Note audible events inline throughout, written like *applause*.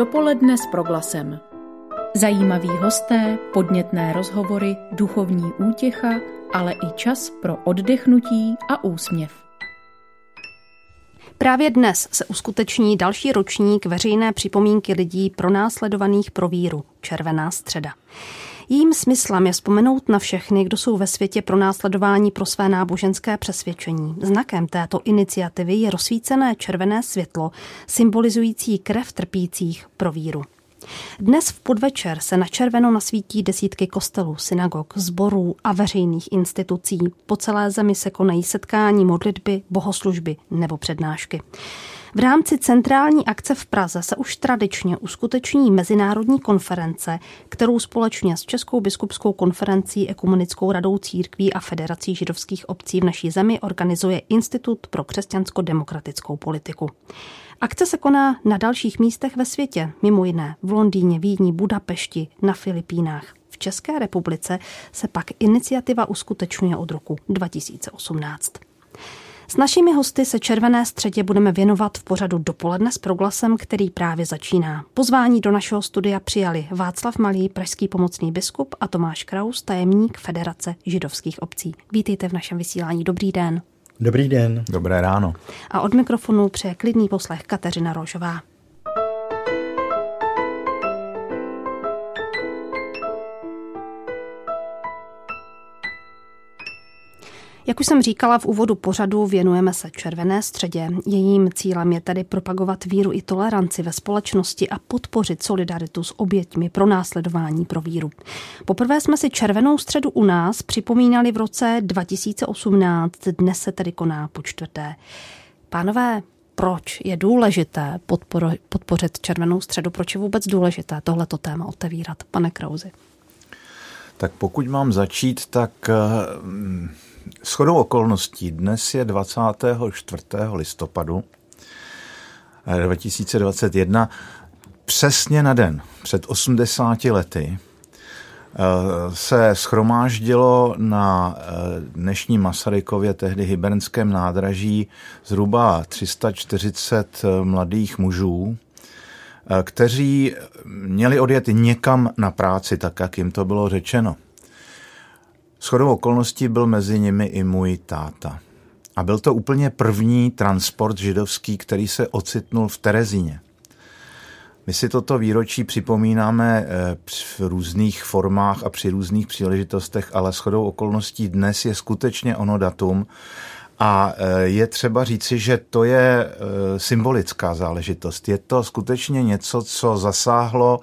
Dopoledne s proglasem. Zajímaví hosté, podnětné rozhovory, duchovní útěcha, ale i čas pro oddechnutí a úsměv. Právě dnes se uskuteční další ročník veřejné připomínky lidí pronásledovaných pro víru, Červená středa. Jím smyslem je vzpomenout na všechny, kdo jsou ve světě pro následování pro své náboženské přesvědčení. Znakem této iniciativy je rozsvícené červené světlo, symbolizující krev trpících pro víru. Dnes v podvečer se na červeno nasvítí desítky kostelů, synagog, zborů a veřejných institucí. Po celé zemi se konají setkání, modlitby, bohoslužby nebo přednášky. V rámci centrální akce v Praze se už tradičně uskuteční mezinárodní konference, kterou společně s Českou biskupskou konferencí, Ekumenickou radou církví a Federací židovských obcí v naší zemi organizuje Institut pro křesťansko-demokratickou politiku. Akce se koná na dalších místech ve světě, mimo jiné v Londýně, Vídni, Budapešti, na Filipínách. V České republice se pak iniciativa uskutečňuje od roku 2018. S našimi hosty se Červené středě budeme věnovat v pořadu dopoledne s proglasem, který právě začíná. Pozvání do našeho studia přijali Václav Malý, pražský pomocný biskup a Tomáš Kraus, tajemník Federace židovských obcí. Vítejte v našem vysílání. Dobrý den. Dobrý den. Dobré ráno. A od mikrofonu přeje klidný poslech Kateřina Rožová. Jak už jsem říkala v úvodu pořadu, věnujeme se Červené středě. Jejím cílem je tedy propagovat víru i toleranci ve společnosti a podpořit solidaritu s oběťmi pro následování pro víru. Poprvé jsme si Červenou středu u nás připomínali v roce 2018, dnes se tedy koná po čtvrté. Pánové, proč je důležité podporo, podpořit Červenou středu? Proč je vůbec důležité tohleto téma otevírat? Pane Krauzi. Tak pokud mám začít, tak Shodou okolností dnes je 24. listopadu 2021, přesně na den, před 80 lety, eh, se schromáždilo na eh, dnešní Masarykově, tehdy hybernském nádraží, zhruba 340 eh, mladých mužů, kteří měli odjet někam na práci, tak jak jim to bylo řečeno. Shodou okolností byl mezi nimi i můj táta. A byl to úplně první transport židovský, který se ocitnul v Terezíně. My si toto výročí připomínáme eh, v různých formách a při různých příležitostech, ale shodou okolností dnes je skutečně ono datum, a e, je třeba říci, že to je e, symbolická záležitost. Je to skutečně něco, co zasáhlo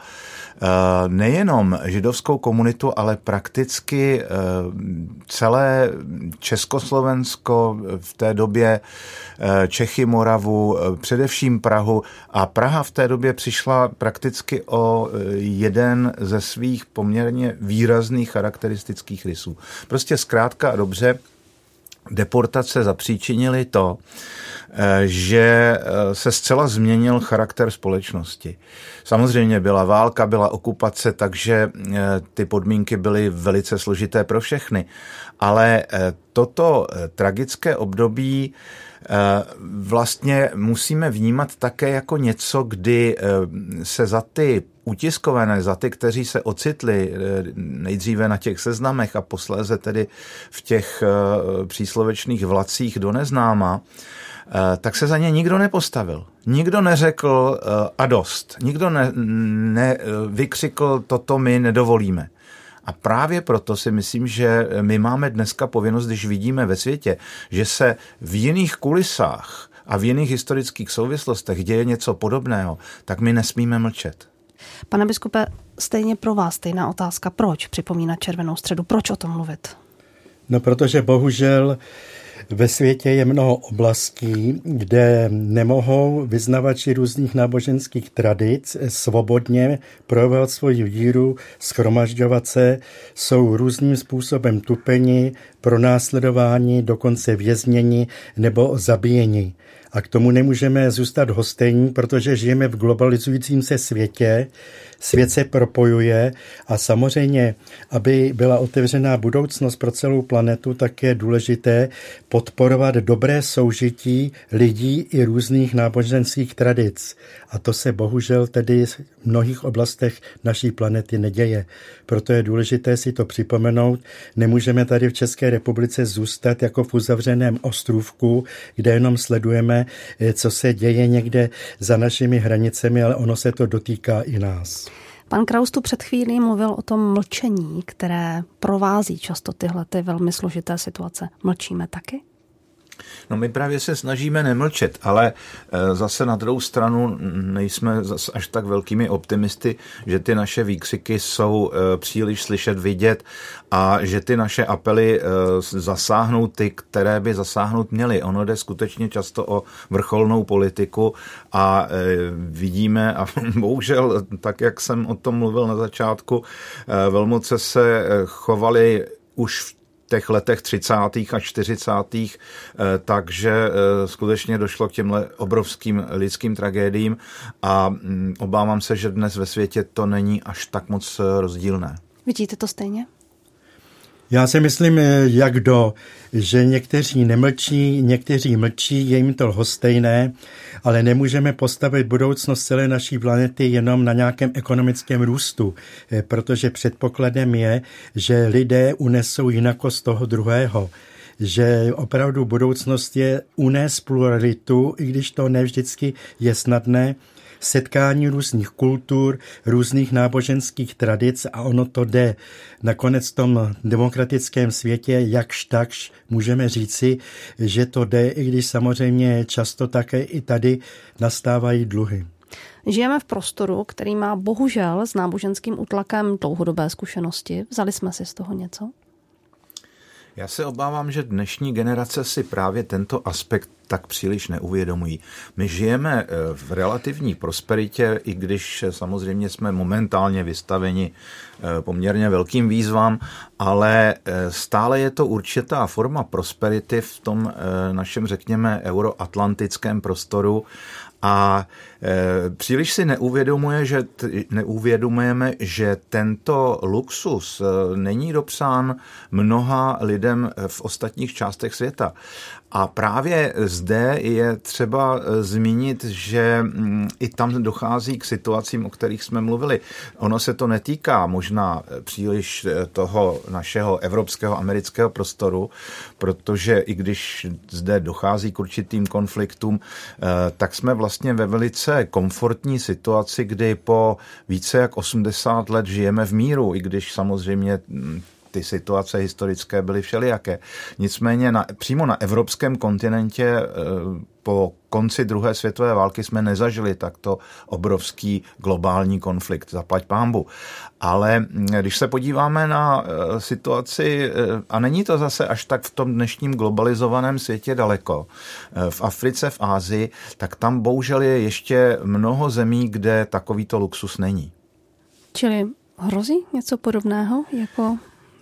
nejenom židovskou komunitu, ale prakticky celé Československo v té době, Čechy, Moravu, především Prahu. A Praha v té době přišla prakticky o jeden ze svých poměrně výrazných charakteristických rysů. Prostě zkrátka a dobře, deportace zapříčinily to, eh, že eh, se zcela změnil charakter společnosti. Samozřejmě byla válka, byla okupace, takže eh, ty podmínky byly velice složité pro všechny. Ale toto tragické období vlastně musíme vnímat také jako něco, kdy se za ty utiskované za ty, kteří se ocitli eh, nejdříve na těch seznamech a posléze tedy v těch eh, příslovečných vlacích do neznáma, eh, tak se za ně nikdo nepostavil. Nikdo neřekl a dost. Nikdo ne, ne, toto my nedovolíme. A právě proto si myslím, že my máme dneska povinnost, když vidíme ve světě, že se v jiných kulisách a v jiných historických souvislostech děje něco podobného, tak my nesmíme mlčet. Pane biskupe, stejně pro vás stejná otázka. Proč připomínat Červenou středu? Proč o tom mluvit? No, protože bohužel ve světě je mnoho oblastí, kde nemohou vyznavači různých náboženských tradic svobodně projevovat svoji víru, schromažďovat se, jsou různým způsobem tupeni, pronásledování, dokonce vězněni nebo zabíjeni. A k tomu nemůžeme zůstat hostejní, protože žijeme v globalizujícím se světě, svět se propojuje a samozřejmě, aby byla otevřená budoucnost pro celou planetu, tak je důležité podporovat dobré soužití lidí i různých náboženských tradic. A to se bohužel tedy v mnohých oblastech naší planety neděje. Proto je důležité si to připomenout. Nemůžeme tady v České republice zůstat jako v uzavřeném ostrůvku, kde jenom sledujeme, co se děje někde za našimi hranicemi, ale ono se to dotýká i nás. Pan Kraus tu před chvílí mluvil o tom mlčení, které provází často tyhle ty velmi složité situace. Mlčíme taky? No my právě se snažíme nemlčet, ale eh, zase na druhou stranu nejsme až tak velkými optimisty, že ty naše výkřiky jsou eh, příliš slyšet, vidět a že ty naše apely eh, zasáhnou ty, které by zasáhnout měly. Ono jde skutečně často o vrcholnou politiku a vidíme, a *laughs* bohužel, tak jak jsem o tom mluvil na začátku, velmoce se chovali už v těch letech 30. a 40. Eh, takže eh, skutečně došlo k těmhle obrovským lidským tragédiím a mm, obávám se, že dnes ve světě to není až tak moc eh, rozdílné. Vidíte to stejně? Já si myslím, jak do, že někteří nemlčí, někteří mlčí, je jim to lhostejné, ale nemůžeme postavit budoucnost celé naší planety jenom na nějakém ekonomickém růstu, eh, protože předpokladem je, že lidé unesou jinakost toho druhého že opravdu budoucnost je unést pluralitu, i když to nevždycky je snadné, setkání různých kultur, různých náboženských tradic a ono to jde. Nakonec v tom demokratickém světě, jakž takž, můžeme říci, že to jde, i když samozřejmě často také i tady nastávají dluhy. Žijeme v prostoru, který má bohužel s náboženským utlakem dlouhodobé zkušenosti. Vzali jsme si z toho něco? Já se obávám, že dnešní generace si právě tento aspekt tak příliš neuvědomují. My žijeme eh, v relativní prosperitě, i když samozřejmě jsme momentálně vystaveni eh, poměrně velkým výzvám, ale eh, stále je to určitá forma prosperity v tom našem, řekněme, euroatlantickém prostoru a e, příliš si neuvědomuje, že t, neuvědomujeme, že tento luxus e, není dopsán mnoha lidem v ostatních částech světa. A právě zde je třeba eh, zmínit, že mm, i tam dochází k situacím, o kterých jsme mluvili. Ono se to netýká možná eh, příliš eh, toho našeho evropského amerického prostoru, protože i když zde dochází k určitým konfliktům, tak jsme vlastně ve velice komfortní situaci, kdy po více jak 80 let žijeme v míru, i když samozřejmě mm, ty situace historické byly všelijaké. Nicméně na, přímo na evropském kontinentě eh, po konci druhé světové války jsme nezažili takto obrovský globální konflikt, zaplať pámbu. Ale když se podíváme na eh, situaci, eh, a není to zase až tak v tom dnešním globalizovaném světě daleko, v Africe, v Ázii, tak tam bohužel je ještě mnoho zemí, kde takovýto luxus není. Čili hrozí něco podobného jako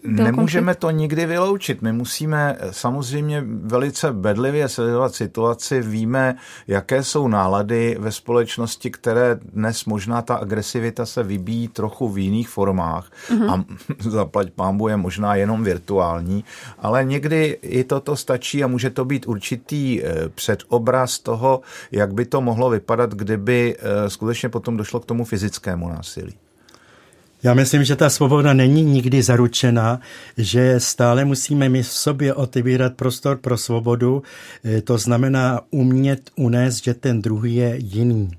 Nemůžeme konflikt? to nikdy vyloučit. My musíme eh, samozřejmě velice bedlivě sledovat situaci. Víme, jaké jsou nálady ve společnosti, které dnes možná ta agresivita se vybíjí trochu v jiných formách mm-hmm. a *laughs* zaplať pámbu je možná jenom virtuální, ale někdy i toto stačí a může to být určitý eh, předobraz toho, jak by to mohlo vypadat, kdyby eh, skutečně potom došlo k tomu fyzickému násilí. Já myslím, že ta svoboda není nikdy zaručena, že stále musíme my v sobě otevírat prostor pro svobodu, e, to znamená umět unést, že ten druhý je jiný.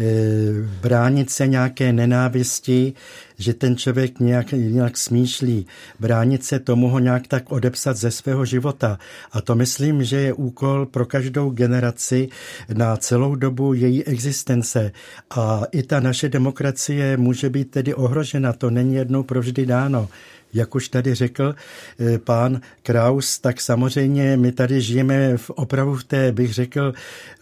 Eh, bránit se nějaké nenávisti, že ten člověk nějak, nějak smýšlí, bránit se tomu ho nějak tak odepsat ze svého života. A to myslím, že je úkol pro každou generaci na celou dobu její existence. A i ta naše demokracie může být tedy ohrožena, to není jednou provždy dáno jak už tady řekl eh, pán Kraus, tak samozřejmě my tady žijeme v opravdu v té, bych řekl,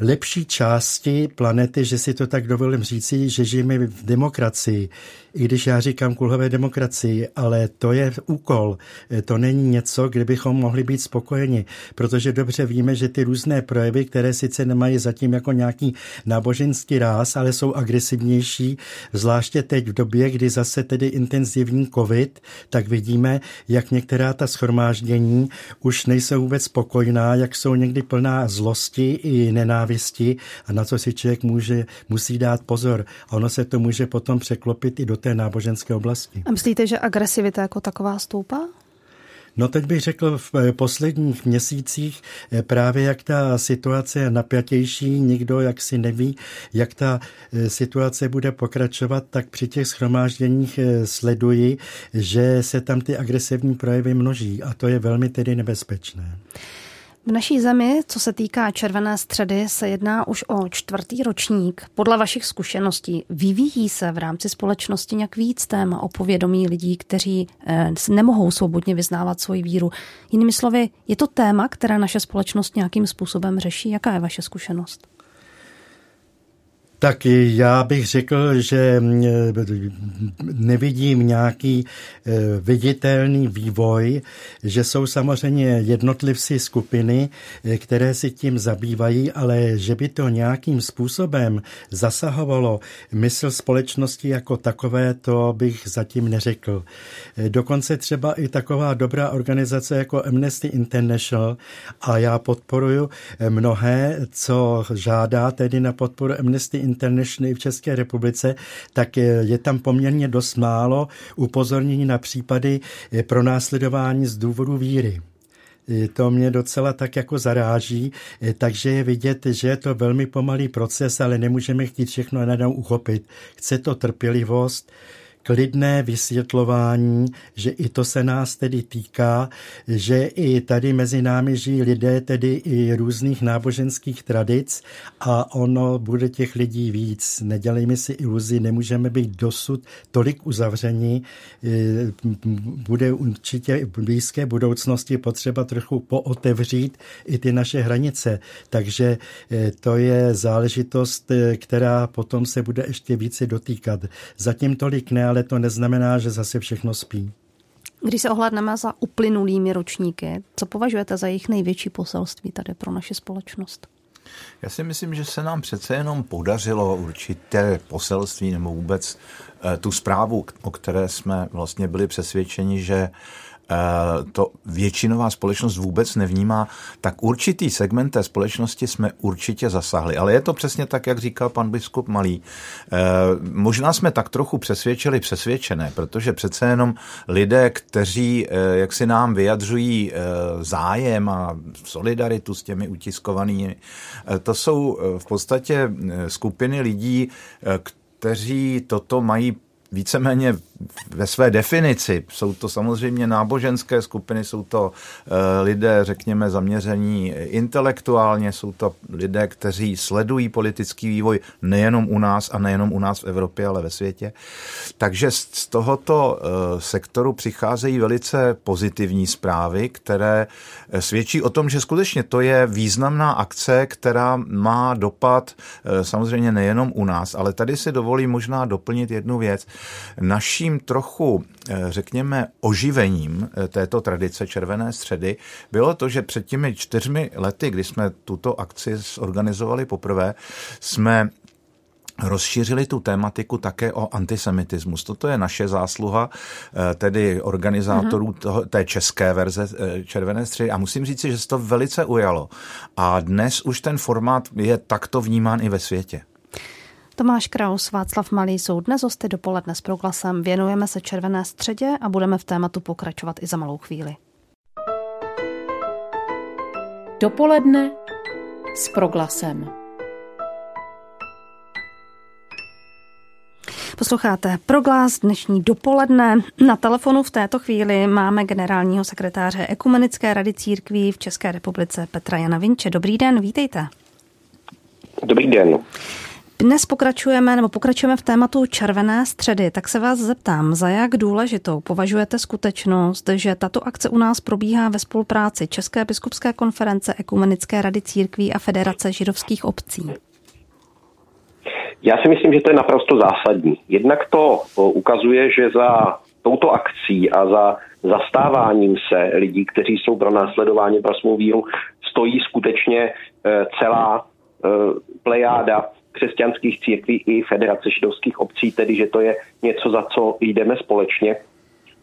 lepší části planety, že si to tak dovolím říci, že žijeme v demokracii. I když já neříkám kulhové demokracii, ale to je úkol. To není něco, kde bychom mohli být spokojeni, protože dobře víme, že ty různé projevy, které sice nemají zatím jako nějaký náboženský ráz, ale jsou agresivnější, zvláště teď v době, kdy zase tedy intenzivní covid, tak vidíme, jak některá ta schromáždění už nejsou vůbec spokojná, jak jsou někdy plná zlosti i nenávisti a na co si člověk může, musí dát pozor. A ono se to může potom překlopit i do té náboženské oblasti. A myslíte, že agresivita jako taková stoupá? No teď bych řekl v eh, posledních měsících eh, právě jak ta situace je napjatější, nikdo jak si neví, jak ta eh, situace bude pokračovat, tak při těch schromážděních sleduji, že se tam ty agresivní projevy množí a to je velmi tedy nebezpečné. V naší zemi, co se týká červené středy, se jedná už o čtvrtý ročník. Podle vašich zkušeností vyvíjí se v rámci společnosti nějak víc téma o povědomí lidí, kteří eh, nemohou svobodně vyznávat svoji víru. Jinými slovy, je to téma, které naše společnost nějakým způsobem řeší? Jaká je vaše zkušenost? Tak já bych řekl, že mm, nevidím nějaký eh, viditelný vývoj, že jsou samozřejmě jednotlivci skupiny, eh, které si tím zabývají, ale že by to nějakým způsobem zasahovalo mysl společnosti jako takové, to bych zatím neřekl. Eh, dokonce třeba i taková dobrá organizace jako Amnesty International a já podporuji mnohé, co žádá tedy na podporu Amnesty International v České republice, tak je tam poměrně dost málo upozornění na případy pro následování z důvodu víry. To mě docela tak jako zaráží, takže je vidět, že je to velmi pomalý proces, ale nemůžeme chtít všechno najednou uchopit. Chce to trpělivost, klidné vysvětlování, že i to se nás tedy týká, že i tady mezi námi žijí lidé tedy i různých náboženských tradic a ono bude těch lidí víc. Nedělejme si iluzi, nemůžeme být dosud tolik uzavření. E, bude určitě v blízké budoucnosti potřeba trochu pootevřít i ty naše hranice. Takže e, to je záležitost, e, která potom se bude ještě více dotýkat. Zatím tolik ne, ale ale to neznamená, že zase všechno spí. Když se ohledneme za uplynulými ročníky, co považujete za jejich největší poselství tady pro naši společnost? Já si myslím, že se nám přece jenom podařilo určité poselství nebo vůbec eh, tu zprávu, o které jsme vlastně byli přesvědčeni, že to většinová společnost vůbec nevnímá, tak určitý segment té společnosti jsme určitě zasahli. Ale je to přesně tak, jak říkal pan biskup Malý. Eh, možná jsme tak trochu přesvědčili přesvědčené, protože přece jenom lidé, kteří eh, jak si nám vyjadřují zájem a solidaritu s těmi utiskovanými, to jsou v podstatě skupiny lidí, kteří toto mají víceméně ve své definici. Jsou to samozřejmě náboženské skupiny, jsou to eh, lidé, řekněme, zaměření intelektuálně, jsou to lidé, kteří sledují politický vývoj nejenom u nás a nejenom u nás v Evropě, ale ve světě. Takže z tohoto eh, sektoru přicházejí velice pozitivní zprávy, které eh, svědčí o tom, že skutečně to je významná akce, která má dopad samozřejmě nejenom u nás, ale tady si dovolím možná doplnit jednu věc. Naší Dalším trochu, eh, řekněme, oživením eh, této tradice Červené středy bylo to, že před těmi čtyřmi lety, kdy jsme tuto akci zorganizovali poprvé, jsme rozšířili tu tématiku také o antisemitismus. Toto je naše zásluha, eh, tedy organizátorů mhm. toho, té české verze Červené středy. A musím říct, že se to velice ujalo. A dnes už ten formát je takto vnímán i ve světě. Tomáš Kraus, Václav Malý jsou dnes hosty dopoledne s proglasem. Věnujeme se červené středě a budeme v tématu pokračovat i za malou chvíli. Dopoledne s proglasem. Posloucháte proglas dnešní dopoledne. Na telefonu v této chvíli máme generálního sekretáře Ekumenické rady církví v České republice Petra Jana Vinče. Dobrý den, vítejte. Dobrý den. Dnes pokračujeme nebo pokračujeme v tématu červené středy, tak se vás zeptám, za jak důležitou považujete skutečnost, že tato akce u nás probíhá ve spolupráci České biskupské konference, Ekumenické rady církví a Federace židovských obcí? Já si myslím, že to je naprosto zásadní. Jednak to ukazuje, že za touto akcí a za zastáváním se lidí, kteří jsou pro následování pro svou víru, stojí skutečně celá plejáda křesťanských církví i Federace židovských obcí, tedy že to je něco, za co jdeme společně.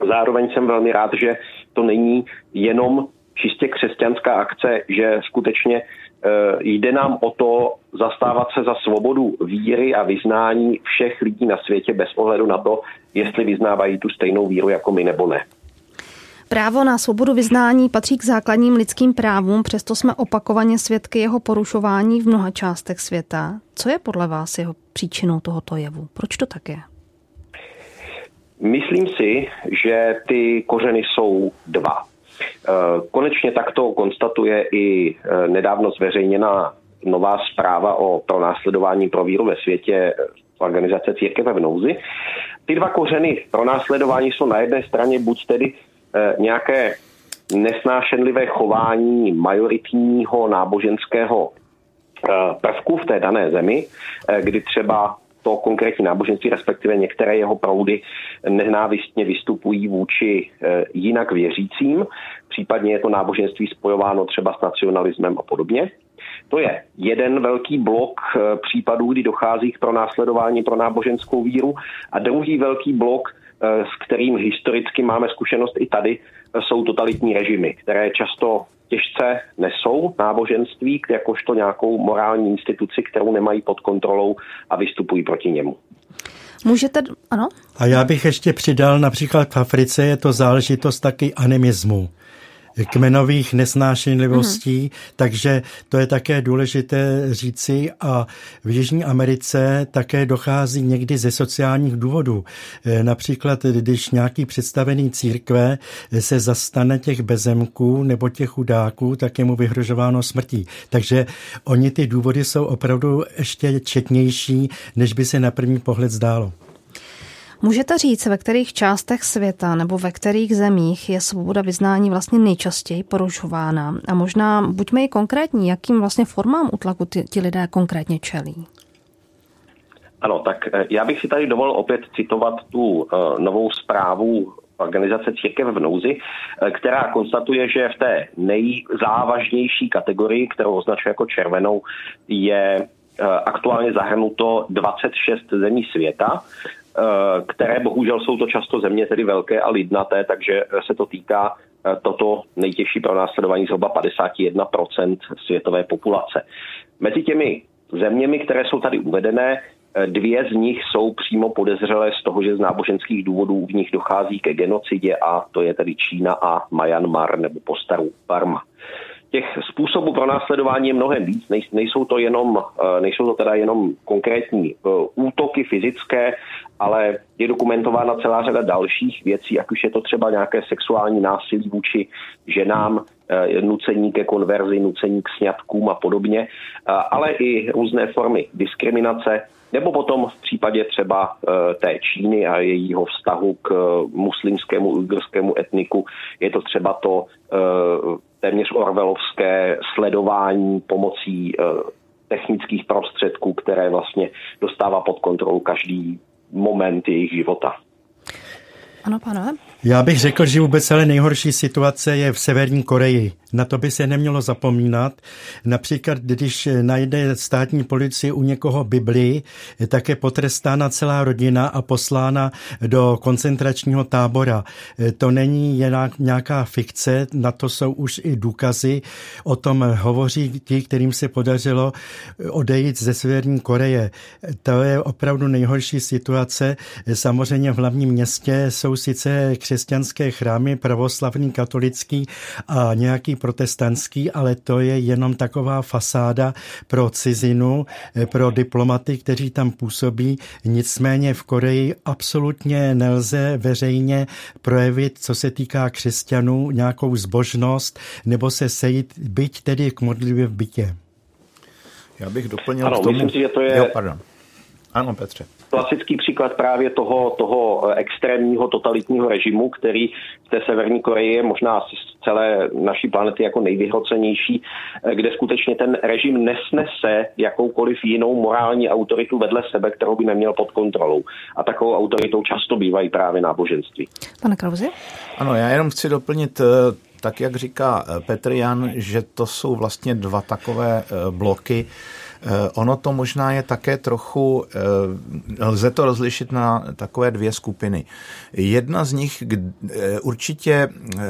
Zároveň jsem velmi rád, že to není jenom čistě křesťanská akce, že skutečně eh, jde nám o to zastávat se za svobodu víry a vyznání všech lidí na světě bez ohledu na to, jestli vyznávají tu stejnou víru jako my nebo ne. Právo na svobodu vyznání patří k základním lidským právům, přesto jsme opakovaně svědky jeho porušování v mnoha částech světa. Co je podle vás jeho příčinou tohoto jevu? Proč to tak je? Myslím si, že ty kořeny jsou dva. Eh, konečně takto konstatuje i eh, nedávno zveřejněná nová zpráva o pronásledování pro víru ve světě organizace Církev v nouzi. Ty dva kořeny pronásledování jsou na jedné straně buď tedy Eh, nějaké nesnášenlivé chování majoritního náboženského eh, prvku v té dané zemi, eh, kdy třeba to konkrétní náboženství, respektive některé jeho proudy nenávistně vystupují vůči jinak věřícím, případně je to náboženství spojováno třeba s nacionalismem a podobně. To je jeden velký blok případů, kdy dochází k pronásledování pro náboženskou víru a druhý velký blok Eh, s kterým historicky máme zkušenost i tady, eh, jsou totalitní režimy, které často těžce nesou náboženství jakožto nějakou morální instituci, kterou nemají pod kontrolou a vystupují proti němu. Můžete, ano? A já bych ještě přidal, například v Africe je to záležitost taky animismu kmenových nesnášenlivostí, mm. takže to je také důležité říci a v Jižní Americe také dochází někdy ze sociálních důvodů. E, například, když nějaký představený církve se zastane těch bezemků nebo těch chudáků, tak je mu vyhrožováno smrtí. Takže oni ty důvody jsou opravdu ještě četnější, než by se na první pohled zdálo. Můžete říct, ve kterých částech světa nebo ve kterých zemích je svoboda vyznání vlastně nejčastěji porušována? A možná buďme i konkrétní, jakým vlastně formám utlaku ti, ti lidé konkrétně čelí? Ano, tak eh, já bych si tady dovolil opět citovat tu uh, novou zprávu organizace Církev v nouzi, eh, která konstatuje, že v té nejzávažnější kategorii, kterou označuje jako červenou, je aktuálně zahrnuto 26 zemí světa Eh, které bohužel jsou to často země tedy velké a lidnaté, takže se to týká eh, toto nejtěžší pro následování zhruba 51% světové populace. Mezi těmi zeměmi, které jsou tady uvedené, eh, Dvě z nich jsou přímo podezřelé z toho, že z náboženských důvodů v nich dochází ke genocidě a to je tedy Čína a Myanmar nebo postaru Parma těch způsobů pro následování je mnohem víc. Nejsou to, jenom, eh, nejsou to teda jenom konkrétní eh, útoky fyzické, ale je dokumentována celá řada dalších věcí, jak už je to třeba nějaké sexuální násilí vůči ženám, eh, nucení ke konverzi, nucení k sňatkům a podobně, ale i různé formy diskriminace, nebo potom v případě třeba té Číny a jejího vztahu k muslimskému, ujgurskému etniku, je to třeba to téměř orvelovské sledování pomocí eh, technických prostředků, které vlastně dostává pod kontrolu každý moment jejich života. Ano, pane. Já bych řekl, že vůbec ale nejhorší situace je v Severní Koreji. Na to by se nemělo zapomínat. Například, když najde státní policie u někoho Biblii, tak je potrestána celá rodina a poslána do koncentračního tábora. To není nějaká fikce, na to jsou už i důkazy. O tom hovoří ti, kterým se podařilo odejít ze Severní Koreje. To je opravdu nejhorší situace. Samozřejmě v hlavním městě jsou sice křesťanské chrámy, pravoslavný, katolický a nějaký protestantský, ale to je jenom taková fasáda pro cizinu, eh, pro diplomaty, kteří tam působí. Nicméně v Koreji absolutně nelze veřejně projevit, co se týká křesťanů, nějakou zbožnost nebo se sejít, byť tedy k modlivě v bytě. Já bych doplnil ano, k tomu... Myslím si, že to je... Jo, pardon. Ano, Petře klasický příklad právě toho, toho extrémního totalitního režimu, který v té Severní Koreji je možná celé naší planety jako nejvyhrocenější, kde skutečně ten režim nesnese jakoukoliv jinou morální autoritu vedle sebe, kterou by neměl pod kontrolou. A takovou autoritou často bývají právě náboženství. Pane Krauzi? Ano, já jenom chci doplnit tak jak říká Petr Jan, že to jsou vlastně dva takové bloky, Eh, ono to možná je také trochu, eh, lze to rozlišit na takové dvě skupiny. Jedna z nich eh, určitě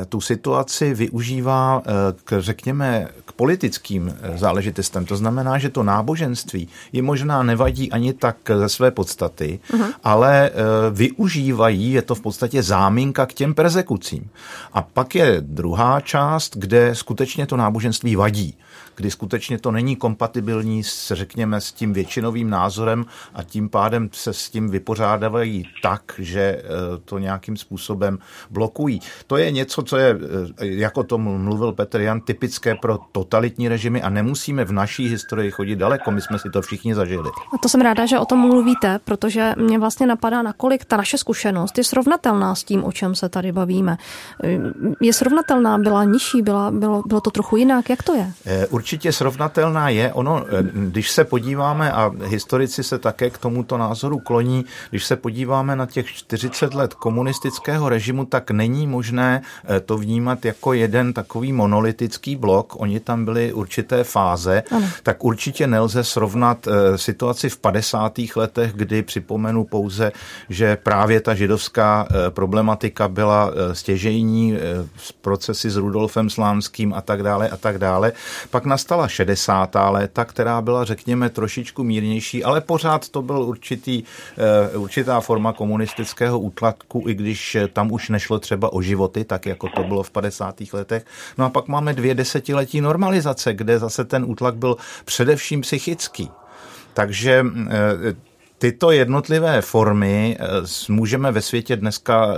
tu situaci využívá k, řekněme, k politickým záležitostem. To znamená, že to náboženství je možná nevadí ani tak ze své podstaty, uh-huh. ale využívají, je to v podstatě záminka k těm persekucím. A pak je druhá část, kde skutečně to náboženství vadí kdy skutečně to není kompatibilní s, řekněme, s tím většinovým názorem a tím pádem se s tím vypořádávají tak, že eh, to nějakým způsobem blokují. To je něco, co je, eh, jako to mluvil Petr Jan, typické pro totalitní režimy a nemusíme v naší historii chodit daleko, my jsme si to všichni zažili. A to jsem ráda, že o tom mluvíte, protože mě vlastně napadá, nakolik ta naše zkušenost je srovnatelná s tím, o čem se tady bavíme. Je srovnatelná, byla nižší, byla, bylo, bylo to trochu jinak, jak to je? Určitě srovnatelná je. Ono, eh, když se podíváme, a historici se také k tomuto názoru kloní, když se podíváme na těch 40 let komunistického režimu, tak není možné eh, to vnímat jako jeden takový monolitický blok. Oni tam byly určité fáze, ano. tak určitě nelze srovnat eh, situaci v 50. letech, kdy připomenu pouze, že právě ta židovská problematika byla stěžejní, procesy s Rudolfem Slánským a tak dále a tak dále. Pak nastala 60. léta, která byla, řekněme, trošičku mírnější, ale pořád to byl určitý, eh, určitá forma komunistického útlaku, i když tam už nešlo třeba o životy, tak jako to bylo v 50. letech. No a pak máme dvě desetiletí normalizace, kde zase ten útlak byl především psychický. Takže eh, tyto jednotlivé formy eh, můžeme ve světě dneska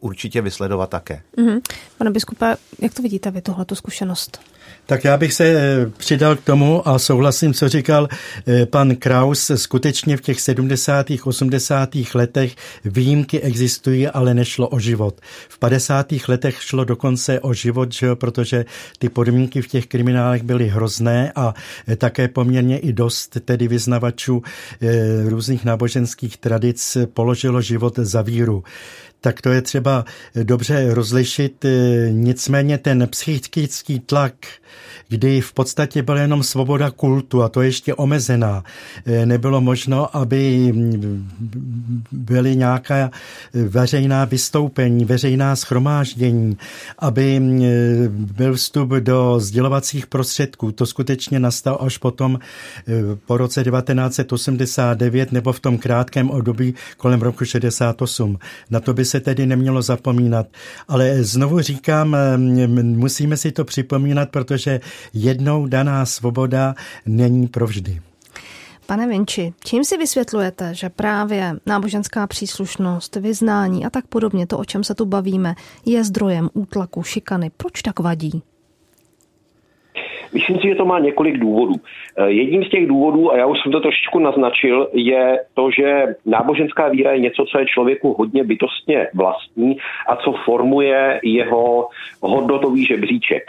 určitě vysledovat také. Mm-hmm. Pane biskupe, jak to vidíte vy, tuhle zkušenost? Tak já bych se eh, přidal k tomu a souhlasím, co říkal eh, pan Kraus. Skutečně v těch 70. 80. letech výjimky existují, ale nešlo o život. V 50. letech šlo dokonce o život, že protože ty podmínky v těch kriminálech byly hrozné a eh, také poměrně i dost tedy vyznavačů různých náboženských tradic položilo život za víru tak to je třeba dobře rozlišit. Nicméně ten psychický tlak, kdy v podstatě byla jenom svoboda kultu a to ještě omezená. Nebylo možno, aby byly nějaká veřejná vystoupení, veřejná schromáždění, aby byl vstup do sdělovacích prostředků. To skutečně nastal až potom po roce 1989 nebo v tom krátkém období kolem roku 68. Na to by se tedy nemělo zapomínat. Ale znovu říkám, musíme si to připomínat, protože jednou daná svoboda není provždy. Pane Vinči, čím si vysvětlujete, že právě náboženská příslušnost, vyznání a tak podobně, to, o čem se tu bavíme, je zdrojem útlaku, šikany? Proč tak vadí? Myslím si, že to má několik důvodů. Eh, jedním z těch důvodů, a já už jsem to trošičku naznačil, je to, že náboženská víra je něco, co je člověku hodně bytostně vlastní a co formuje jeho hodnotový žebříček.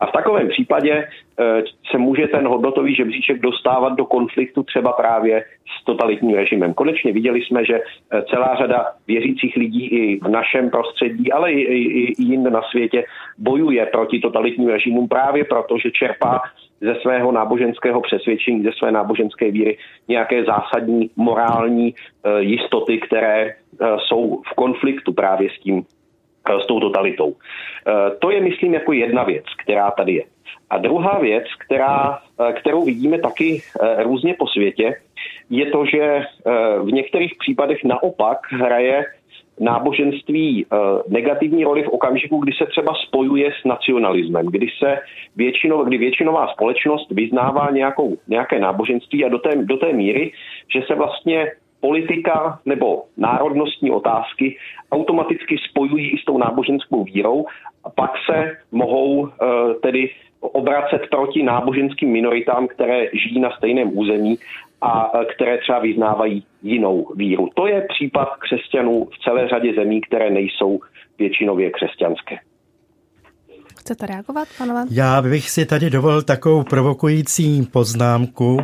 A v takovém případě eh, se může ten hodnotový žebříček dostávat do konfliktu třeba právě s totalitním režimem. Konečně viděli jsme, že eh, celá řada věřících lidí i v našem prostředí, ale i, i, jinde na světě bojuje proti totalitním režimům právě proto, že čerpá ze svého náboženského přesvědčení, ze své náboženské víry nějaké zásadní morální eh, jistoty, které jsou v konfliktu právě s tím s tou totalitou. Eh, to je, myslím, jako jedna věc, která tady je. A druhá věc, která, eh, kterou vidíme taky různě po světě, je to, že v některých případech naopak hraje náboženství negativní roli v okamžiku, kdy se třeba spojuje s nacionalismem, kdy se většinou, kdy většinová společnost vyznává nějakou, nějaké náboženství a do té, do té míry, že se vlastně politika nebo národnostní otázky automaticky spojují i s tou náboženskou vírou a pak se mohou uh, tedy obracet proti náboženským minoritám, které žijí na stejném území a uh, které třeba vyznávají jinou víru. To je případ křesťanů v celé řadě zemí, které nejsou většinově křesťanské. Chcete reagovat, panové? Já bych si tady dovolil takovou provokující poznámku,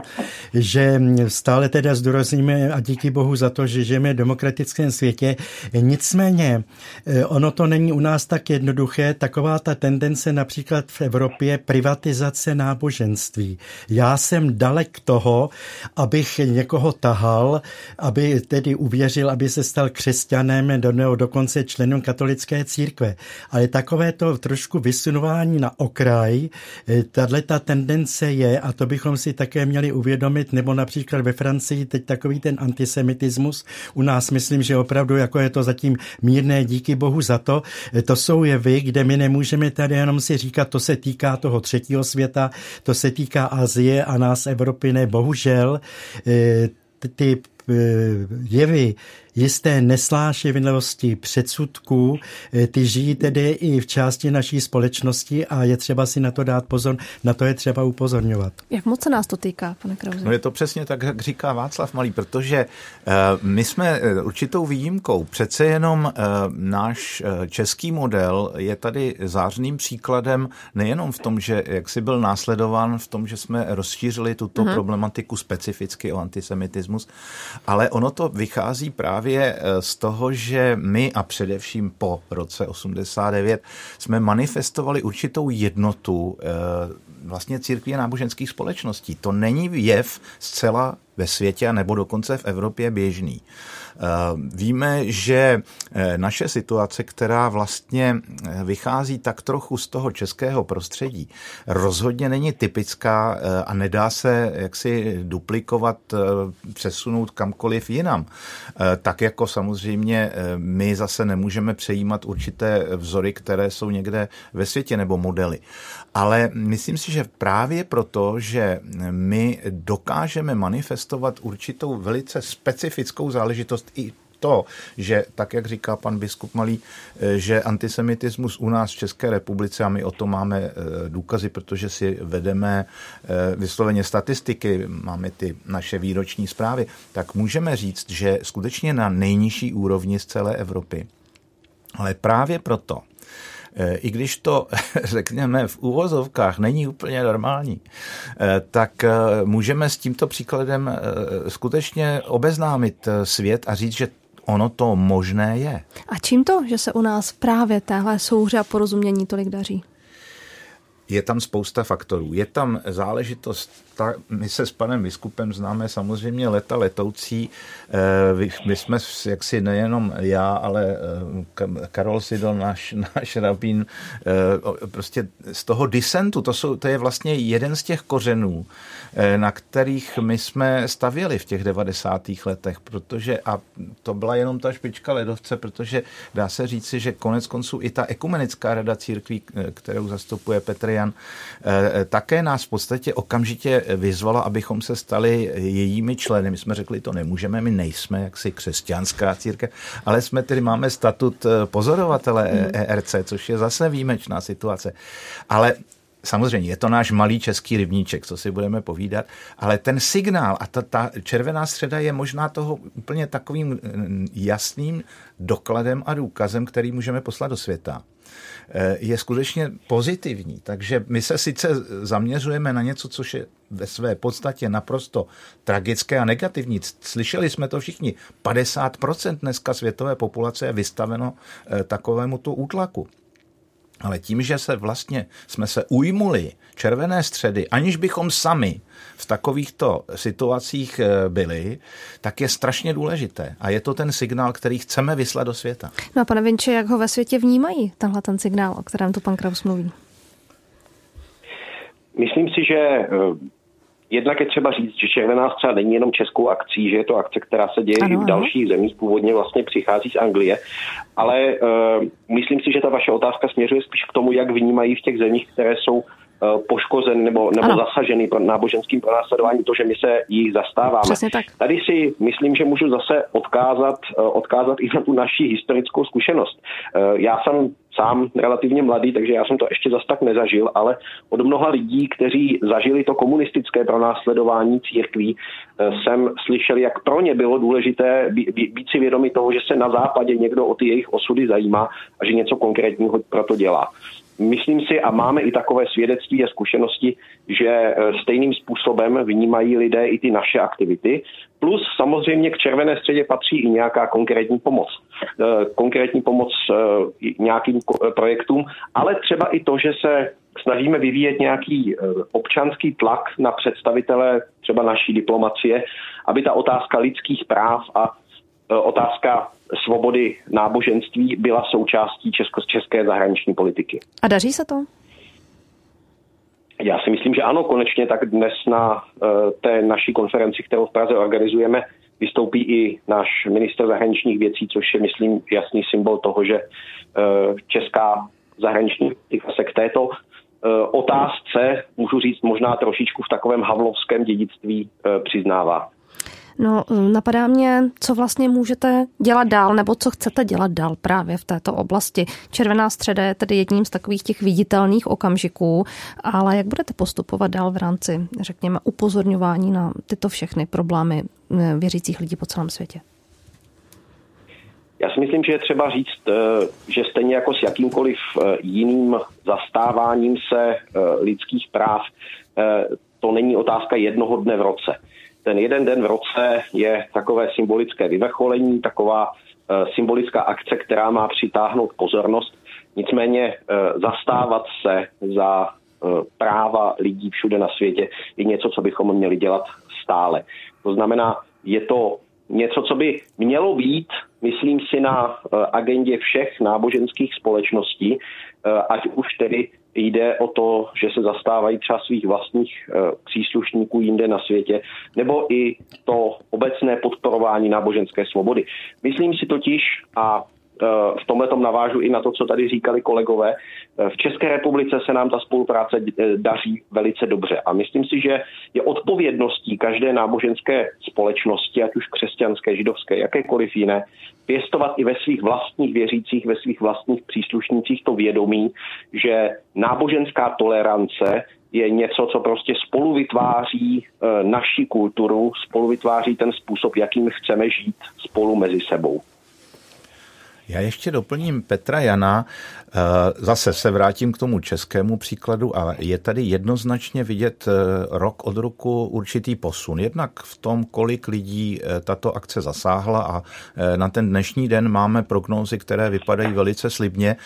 že stále teda zdůrazníme a díky bohu za to, že žijeme v demokratickém světě. Nicméně eh, ono to není u nás tak jednoduché, taková ta tendence například v Evropě privatizace náboženství. Já jsem dalek toho, abych někoho tahal, aby tedy uvěřil, aby se stal křesťanem, do, dokonce členem katolické církve. Ale takové to trošku vysunování na okraj, eh, tahle ta tendence je, a to bychom si také měli uvědomit, nebo například ve Francii teď takový ten antisemitismus, u nás myslím, že opravdu jako je to zatím mírné, díky bohu za to, eh, to jsou jevy, kde my nemůžeme tady jenom si říkat, to se týká toho třetího světa, to se týká Azie a nás Evropy ne, bohužel. Eh, ty jevy jisté neslášivnosti předsudků, eh, ty žijí tedy i v části naší společnosti a je třeba si na to dát pozor, na to je třeba upozorňovat. Jak moc se nás to týká, pane Krauze? No je to přesně tak, jak říká Václav Malý, protože uh, my jsme eh, určitou výjimkou. Přece jenom náš český model je tady zářným příkladem nejenom v tom, že jak si byl následován v tom, že jsme rozšířili tuto uh-huh. problematiku specificky o antisemitismus, ale ono to vychází právě eh, z toho, že my a především po roce 89 jsme manifestovali určitou jednotu eh, vlastně církví a náboženských společností. To není jev zcela ve světě nebo dokonce v Evropě běžný. Eh, víme, že eh, naše situace, která vlastně eh, vychází tak trochu z toho českého prostředí, rozhodně není typická a nedá se jaksi duplikovat, přesunout kamkoliv jinam. Tak jako samozřejmě my zase nemůžeme přejímat určité vzory, které jsou někde ve světě nebo modely. Ale myslím si, že právě proto, že my dokážeme manifestovat určitou velice specifickou záležitost i to, že tak, jak říká pan biskup Malý, že antisemitismus u nás v České republice, a my o tom máme eh, důkazy, protože si vedeme eh, vysloveně statistiky, máme ty naše výroční zprávy, tak můžeme říct, že skutečně na nejnižší úrovni z celé Evropy. Ale právě proto, Eh, i když to, *laughs* řekněme, v úvozovkách není úplně normální, eh, tak eh, můžeme s tímto příkladem skutečně obeznámit svět a říct, že ono to možné je. A čím to, že se u nás právě téhle souhře a porozumění tolik daří? Je tam spousta faktorů. Je tam záležitost, ta, my se s panem biskupem známe samozřejmě leta letoucí. Eh, my jsme jaksi nejenom já, ale eh, Karol Sidon, náš, *laughs* náš rabín, eh, prostě z toho disentu, to, jsou, to je vlastně jeden z těch kořenů, na kterých my jsme stavěli v těch 90. letech, protože, a to byla jenom ta špička ledovce, protože dá se říci, že konec konců i ta ekumenická rada církví, kterou zastupuje Petr Jan, také nás v podstatě okamžitě vyzvala, abychom se stali jejími členy. My jsme řekli, to nemůžeme, my nejsme jaksi křesťanská církev, ale jsme tedy, máme statut eh, pozorovatele. ERC, což je zase výjimečná situace. Ale Samozřejmě, je to náš malý český rybníček, co si budeme povídat, ale ten signál a ta, ta červená středa je možná toho úplně takovým eh, jasným dokladem a důkazem, který můžeme poslat do světa. Eh, je skutečně pozitivní. Takže my se sice zaměřujeme na něco, což je ve své podstatě naprosto tragické a negativní. Slyšeli jsme to všichni. 50% dneska světové populace je vystaveno eh, takovému tu útlaku. Ale tím, že se vlastně jsme se ujmuli červené středy, aniž bychom sami v takovýchto situacích eh, byli, tak je strašně důležité. A je to ten signál, který chceme vyslat do světa. No a pane Vinče, jak ho ve světě vnímají, tenhle ten signál, o kterém tu pan Kraus mluví? Myslím si, že eh, Jednak je třeba říct, že Červená střela není jenom českou akcí, že je to akce, která se děje ano, i v dalších ano. zemích, původně vlastně přichází z Anglie, ale uh, myslím si, že ta vaše otázka směřuje spíš k tomu, jak vnímají v těch zemích, které jsou Eh, poškozen nebo, nebo zasažený pro náboženským pronásledováním, to, že my se jich zastáváme. tak. Tady si myslím, že můžu zase odkázat, eh, odkázat i na tu naši historickou zkušenost. Já jsem sám relativně mladý, takže já jsem to ještě zas tak nezažil, ale od mnoha lidí, kteří zažili to komunistické pronásledování církví, jsem slyšel, jak pro ně bylo důležité být si vědomi toho, že se na západě někdo o ty jejich osudy zajímá a že něco konkrétního pro to dělá. Myslím si, a máme i takové svědectví a zkušenosti, že e, stejným způsobem vnímají lidé i ty naše aktivity. Plus samozřejmě k Červené středě patří i nějaká konkrétní pomoc. E, konkrétní pomoc e, nějakým projektům, ale třeba i to, že se snažíme vyvíjet nějaký občanský tlak na představitele třeba naší diplomacie, aby ta otázka lidských práv a otázka svobody náboženství byla součástí česko- české zahraniční politiky. A daří se to? Já si myslím, že ano, konečně tak dnes na uh, té naší konferenci, kterou v Praze organizujeme, vystoupí i náš minister zahraničních věcí, což je, myslím, jasný symbol toho, že uh, česká zahraniční politika se k této otázce, můžu říct možná trošičku v takovém havlovském dědictví, přiznává. No, napadá mě, co vlastně můžete dělat dál, nebo co chcete dělat dál právě v této oblasti. Červená středa je tedy jedním z takových těch viditelných okamžiků, ale jak budete postupovat dál v rámci, řekněme, upozorňování na tyto všechny problémy eh, věřících lidí po celém světě? Já si myslím, že je třeba říct, eh, že stejně jako s jakýmkoliv eh, jiným zastáváním se lidských práv, to není otázka jednoho dne v roce ten jeden den v roce je takové symbolické vyvrcholení, taková eh, symbolická akce, která má přitáhnout pozornost. Nicméně eh, zastávat se za eh, práva lidí všude na světě je něco, co bychom měli dělat stále. To znamená, je to něco, co by mělo být, myslím si, na agendě všech náboženských společností, ať už tedy jde o to, že se zastávají třeba svých vlastních e, příslušníků jinde na světě, nebo i to obecné podporování náboženské svobody. Myslím si totiž, a v tomhle tom navážu i na to, co tady říkali kolegové. V České republice se nám ta spolupráce eh, daří velice dobře a myslím si, že je odpovědností každé náboženské společnosti, ať už křesťanské, židovské, jakékoliv jiné, pěstovat i ve svých vlastních věřících, ve svých vlastních příslušnících to vědomí, že náboženská tolerance je něco, co prostě spolu vytváří naši kulturu, spolu vytváří ten způsob, jakým chceme žít spolu mezi sebou. Já ještě doplním Petra Jana. Eh, zase se vrátím k tomu českému příkladu a je tady jednoznačně vidět eh, rok od roku určitý posun. Jednak v tom, kolik lidí eh, tato akce zasáhla a na ten dnešní den máme prognózy, které vypadají velice slibně.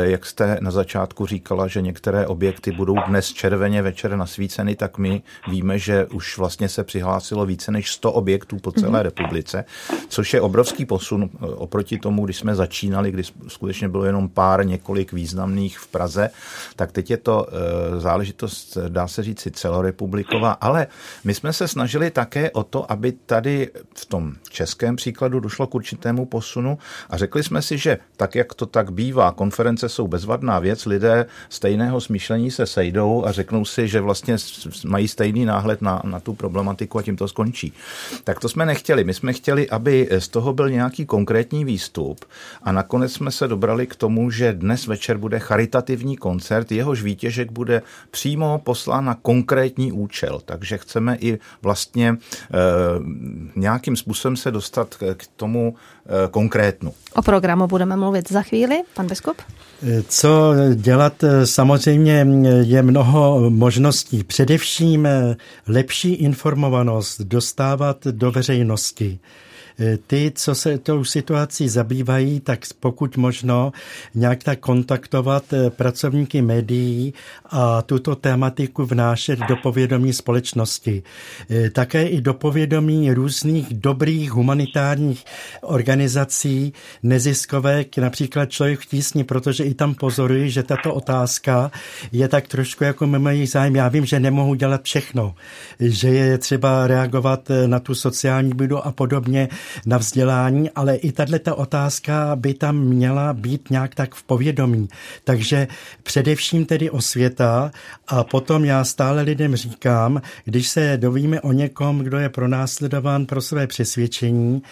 Jak jste na začátku říkala, že některé objekty budou dnes červeně večer nasvíceny, tak my víme, že už vlastně se přihlásilo více než 100 objektů po celé mhm. republice, což je obrovský posun oproti tomu, když jsme začínali, kdy skutečně bylo jenom pár několik významných v Praze, tak teď je to eh, záležitost, dá se říci, celorepubliková, ale my jsme se snažili také o to, aby tady v tom českém příkladu došlo k určitému posunu a řekli jsme si, že tak, jak to tak bývá, konference jsou bezvadná věc, lidé stejného smýšlení se sejdou a řeknou si, že vlastně mají stejný náhled na, na tu problematiku a tím to skončí. Tak to jsme nechtěli. My jsme chtěli, aby z toho byl nějaký konkrétní výstup a nakonec jsme se dobrali k tomu, že dnes večer bude charitativní koncert, jehož výtěžek bude přímo poslán na konkrétní účel. Takže chceme i vlastně e, nějakým způsobem se dostat k tomu e, konkrétnu. O programu budeme mluvit za chvíli. Pan biskup? Co dělat? Samozřejmě je mnoho možností. Především lepší informovanost dostávat do veřejnosti. Eh, ty, co se tou situací zabývají, tak pokud možno nějak tak kontaktovat eh, pracovníky médií a tuto tématiku vnášet do povědomí společnosti. Eh, také i do povědomí různých dobrých humanitárních organizací, neziskovek, například Člověk v tísni, protože i tam pozoruji, že tato otázka je tak trošku jako mimo jejich zájem. Já vím, že nemohu dělat všechno, že je třeba reagovat na tu sociální bídu a podobně, na vzdělání, ale i tato otázka by tam měla být nějak tak v povědomí. Takže především tedy o světa a potom já stále lidem říkám, když se dovíme o někom, kdo je pronásledován pro své přesvědčení,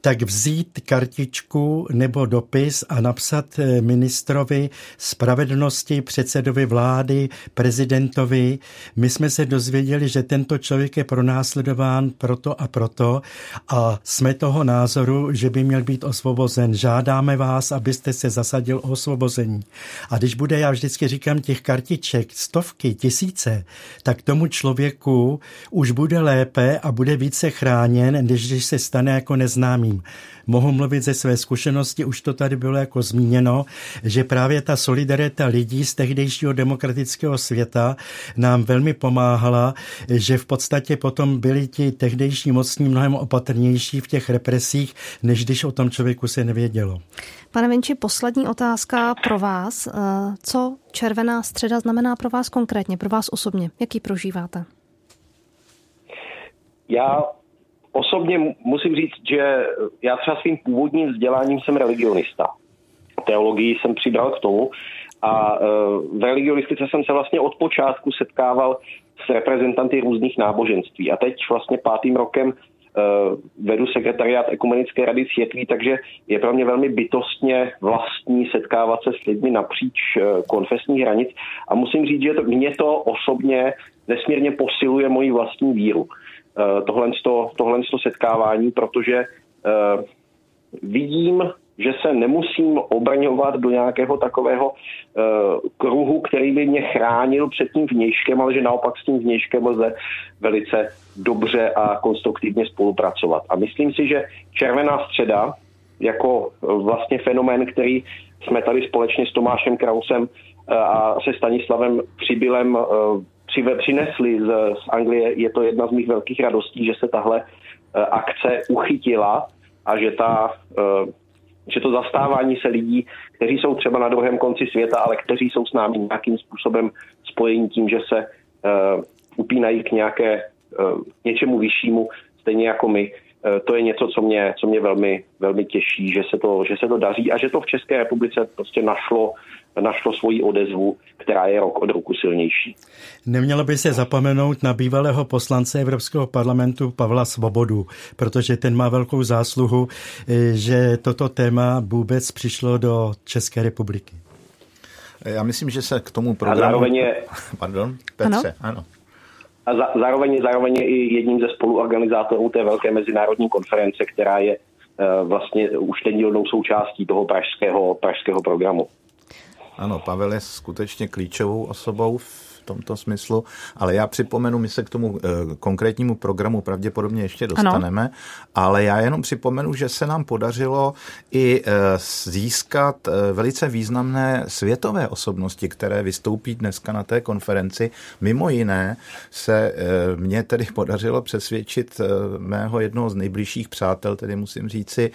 tak vzít kartičku nebo dopis a napsat eh, ministrovi spravedlnosti, předsedovi vlády, prezidentovi. My jsme se dozvěděli, že tento člověk je pronásledován proto a proto a jsme toho názoru, že by měl být osvobozen. Žádáme vás, abyste se zasadil o osvobození. A když bude, já vždycky říkám, těch kartiček stovky, tisíce, tak tomu člověku už bude lépe a bude více chráněn, než když se stane jako neznámým. Mohu mluvit ze své zkušenosti, už to tady bylo jako zmíněno, že právě ta solidarita lidí z tehdejšího demokratického světa nám velmi pomáhala, že v podstatě potom byli ti tehdejší mocní mnohem opatrnější v těch represích, než když o tom člověku se nevědělo. Pane Vinči, poslední otázka pro vás. Eh, co červená středa znamená pro vás konkrétně, pro vás osobně? Jaký prožíváte? Já osobně musím říct, že já třeba svým původním vzděláním jsem religionista. Teologii jsem přibral k tomu a e, v religionistice jsem se vlastně od počátku setkával s reprezentanty různých náboženství. A teď vlastně pátým rokem e, vedu sekretariát Ekumenické rady světlí, takže je pro mě velmi bytostně vlastní setkávat se s lidmi napříč e, konfesních hranic. A musím říct, že to, mě to osobně nesmírně posiluje moji vlastní víru. Tohle, tohle setkávání, protože vidím že se nemusím obraňovat do nějakého takového uh, kruhu, který by mě chránil před tím vnějškem, ale že naopak s tím vnějškem lze velice dobře a konstruktivně spolupracovat. A myslím si, že červená středa jako vlastně fenomén, který jsme tady společně s Tomášem Krausem a se Stanislavem Přibylem přinesli z, z Anglie, je to jedna z mých velkých radostí, že se tahle akce uchytila a že ta že to zastávání se lidí, kteří jsou třeba na druhém konci světa, ale kteří jsou s námi nějakým způsobem spojení tím, že se uh, upínají k nějaké, uh, něčemu vyššímu, stejně jako my, to je něco, co mě, co mě velmi, velmi těší, že se, to, že se to daří a že to v České republice prostě našlo našlo svoji odezvu, která je rok od roku silnější. Nemělo by se zapomenout na bývalého poslance Evropského parlamentu Pavla Svobodu, protože ten má velkou zásluhu, eh, že toto téma vůbec přišlo do České republiky. Já myslím, že se k tomu programu... A zároveň je... *laughs* Pardon, Petře, ano. ano. A za, zároveň, zároveň je i jedním ze spoluorganizátorů té velké mezinárodní konference, která je uh, vlastně už ten dílnou součástí toho pražského, pražského programu. Ano, Pavel je skutečně klíčovou osobou v tomto smyslu, ale já připomenu, my se k tomu eh, konkrétnímu programu pravděpodobně ještě dostaneme, ano. ale já jenom připomenu, že se nám podařilo i eh, získat eh, velice významné světové osobnosti, které vystoupí dneska na té konferenci. Mimo jiné se mně tedy podařilo přesvědčit mého jednoho z nejbližších přátel, tedy musím říci,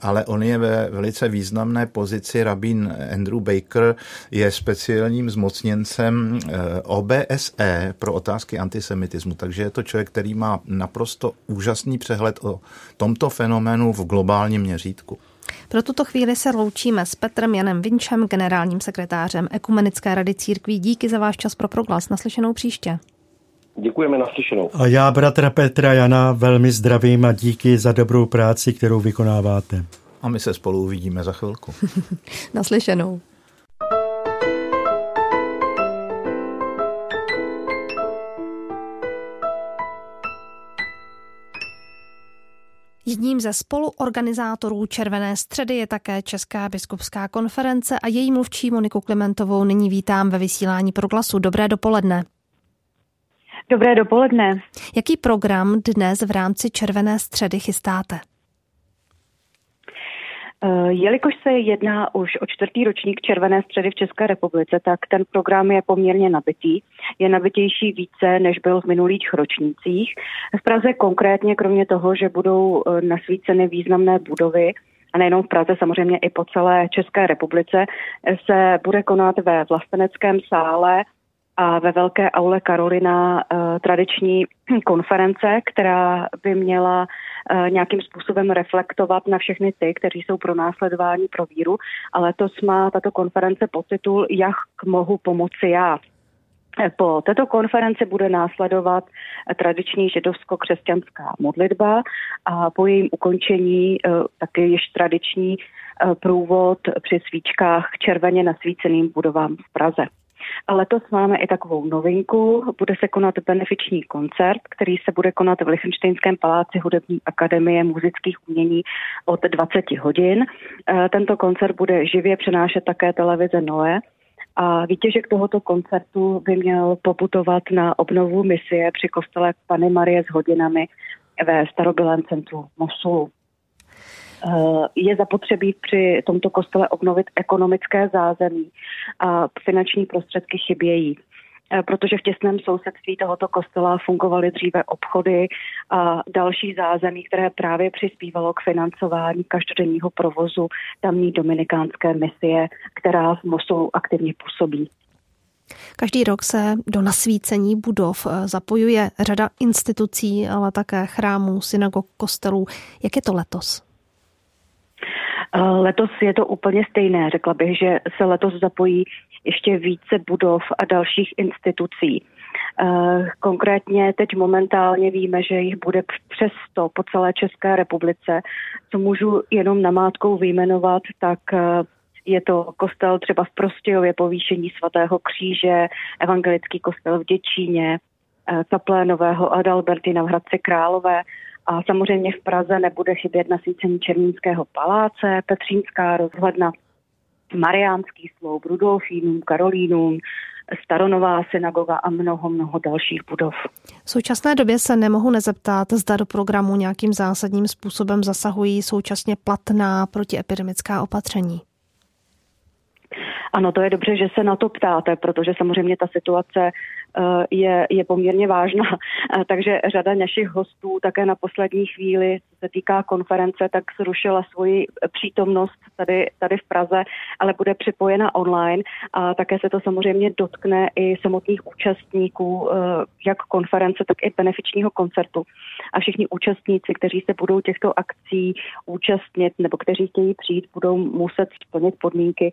ale on je ve velice významné pozici, rabín Andrew Baker je speciálním zmocněncem OBSE pro otázky antisemitismu, takže je to člověk, který má naprosto úžasný přehled o tomto fenoménu v globálním měřítku. Pro tuto chvíli se loučíme s Petrem Janem Vinčem, generálním sekretářem Ekumenické rady církví. Díky za váš čas pro proglas. Naslyšenou příště. Děkujeme naslyšenou. A já bratra Petra Jana velmi zdravím a díky za dobrou práci, kterou vykonáváte. A my se spolu uvidíme za chvilku. *laughs* naslyšenou. Jedním ze spoluorganizátorů Červené středy je také Česká biskupská konference a její mluvčí Moniku Klimentovou nyní vítám ve vysílání proglasu. Dobré dopoledne. Dobré dopoledne. Jaký program dnes v rámci Červené středy chystáte? Eh, jelikož se jedná už o čtvrtý ročník Červené středy v České republice, tak ten program je poměrně nabitý. Je nabitější více, než byl v minulých ročnících. V Praze konkrétně, kromě toho, že budou eh, nasvíceny významné budovy, a nejenom v Praze, samozřejmě i po celé České republice, se bude konat ve vlasteneckém sále a ve Velké aule Karolina eh, tradiční *clears throat* konference, která by měla eh, nějakým způsobem reflektovat na všechny ty, kteří jsou pro následování pro víru. Ale letos má tato konference podtitul Jak mohu pomoci já. Po této konferenci bude následovat tradiční židovsko-křesťanská modlitba a po jejím ukončení eh, taky již tradiční průvod při svíčkách červeně nasvíceným budovám v Praze. A letos máme i takovou novinku. Bude se konat benefiční koncert, který se bude konat v Lichtensteinském paláci hudební akademie muzických umění od 20 hodin. Eh, tento koncert bude živě přenášet také televize Noe. A výtěžek tohoto koncertu by měl poputovat na obnovu misie při kostele Pany Marie s hodinami ve starobylém centru Mosulu. Eh, je zapotřebí při tomto kostele obnovit ekonomické zázemí a finanční prostředky chybějí eh, protože v těsném sousedství tohoto kostela fungovaly dříve obchody a další zázemí, které právě přispívalo k financování každodenního provozu tamní dominikánské misie, která v Mosulu aktivně působí. Každý rok se do nasvícení budov eh, zapojuje řada institucí, ale také chrámů, synagog, kostelů. Jak je to letos? Eh, letos je to úplně stejné. Řekla bych, že se letos zapojí ještě více budov a dalších institucí. Eh, konkrétně teď momentálně víme, že jich bude přes 100 po celé České republice. Co můžu jenom namátkou vyjmenovat, tak eh, je to kostel třeba v Prostějově povýšení svatého kříže, evangelický kostel v Děčíně, kaple Nového Adalbertina v Hradci Králové a samozřejmě v Praze nebude chybět nasvícení Černínského paláce, Petřínská rozhledna, Mariánský sloup, Rudolfínům, Karolínům, Staronová synagoga a mnoho, mnoho dalších budov. V současné době se nemohu nezeptat, zda do programu nějakým zásadním způsobem zasahují současně platná protiepidemická opatření. Ano, to je dobře, že se na to ptáte, protože samozřejmě ta situace Eh, je, je poměrně vážná. *laughs* Eh, takže řada našich hostů také na poslední chvíli, co se týká konference, tak zrušila svoji přítomnost tady, tady v Praze, ale bude připojena online a také se to samozřejmě dotkne i samotných účastníků, eh, jak konference, tak i benefičního koncertu. A všichni účastníci, kteří se budou těchto akcí účastnit nebo kteří chtějí přijít, budou muset splnit podmínky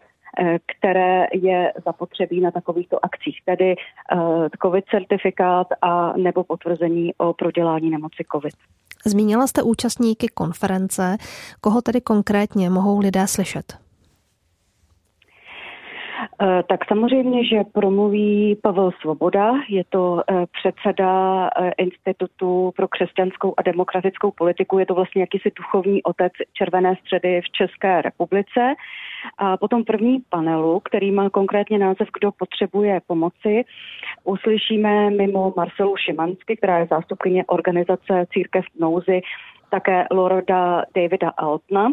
které je zapotřebí na takovýchto akcích, tedy eh, COVID certifikát a nebo potvrzení o prodělání nemoci COVID. Zmínila jste účastníky konference. Koho tedy konkrétně mohou lidé slyšet? Eh, tak samozřejmě, že promluví Pavel Svoboda, je to eh, předseda eh, Institutu pro křesťanskou a demokratickou politiku, je to vlastně jakýsi duchovní otec Červené středy v České republice. A potom první panelu, který má konkrétně název Kdo potřebuje pomoci, uslyšíme mimo Marcelu Šimansky, která je zástupkyně organizace Církev v nouzi, také Lorda Davida Altna,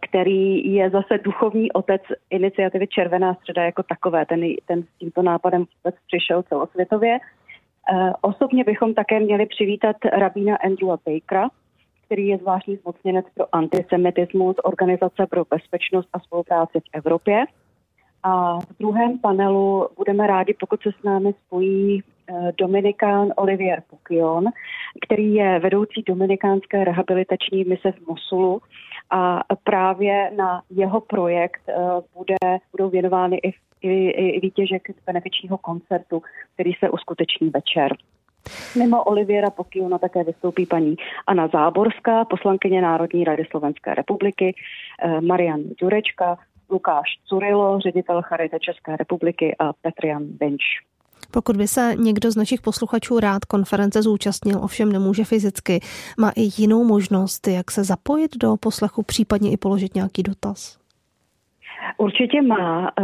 který je zase duchovní otec iniciativy Červená středa jako takové. Ten, ten s tímto nápadem vůbec přišel celosvětově. Eh, osobně bychom také měli přivítat rabína Andrewa Bakera, který je zvláštní zmocněnec pro antisemitismus, Organizace pro bezpečnost a spolupráci v Evropě. A v druhém panelu budeme rádi, pokud se s námi spojí eh, Dominikán Olivier Pukion, který je vedoucí dominikánské rehabilitační mise v Mosulu a právě na jeho projekt eh, bude, budou věnovány i, i, i výtěžek benefičního koncertu, který se uskuteční večer. Mimo Oliviera Pokiuna také vystoupí paní Anna Záborská, poslankyně Národní rady Slovenské republiky, eh, Marian Durečka, Lukáš Curilo, ředitel Charity České republiky a Petrian Benč. Pokud by se někdo z našich posluchačů rád konference zúčastnil, ovšem nemůže fyzicky, má i jinou možnost, jak se zapojit do poslechu, případně i položit nějaký dotaz. Určitě má. Eh,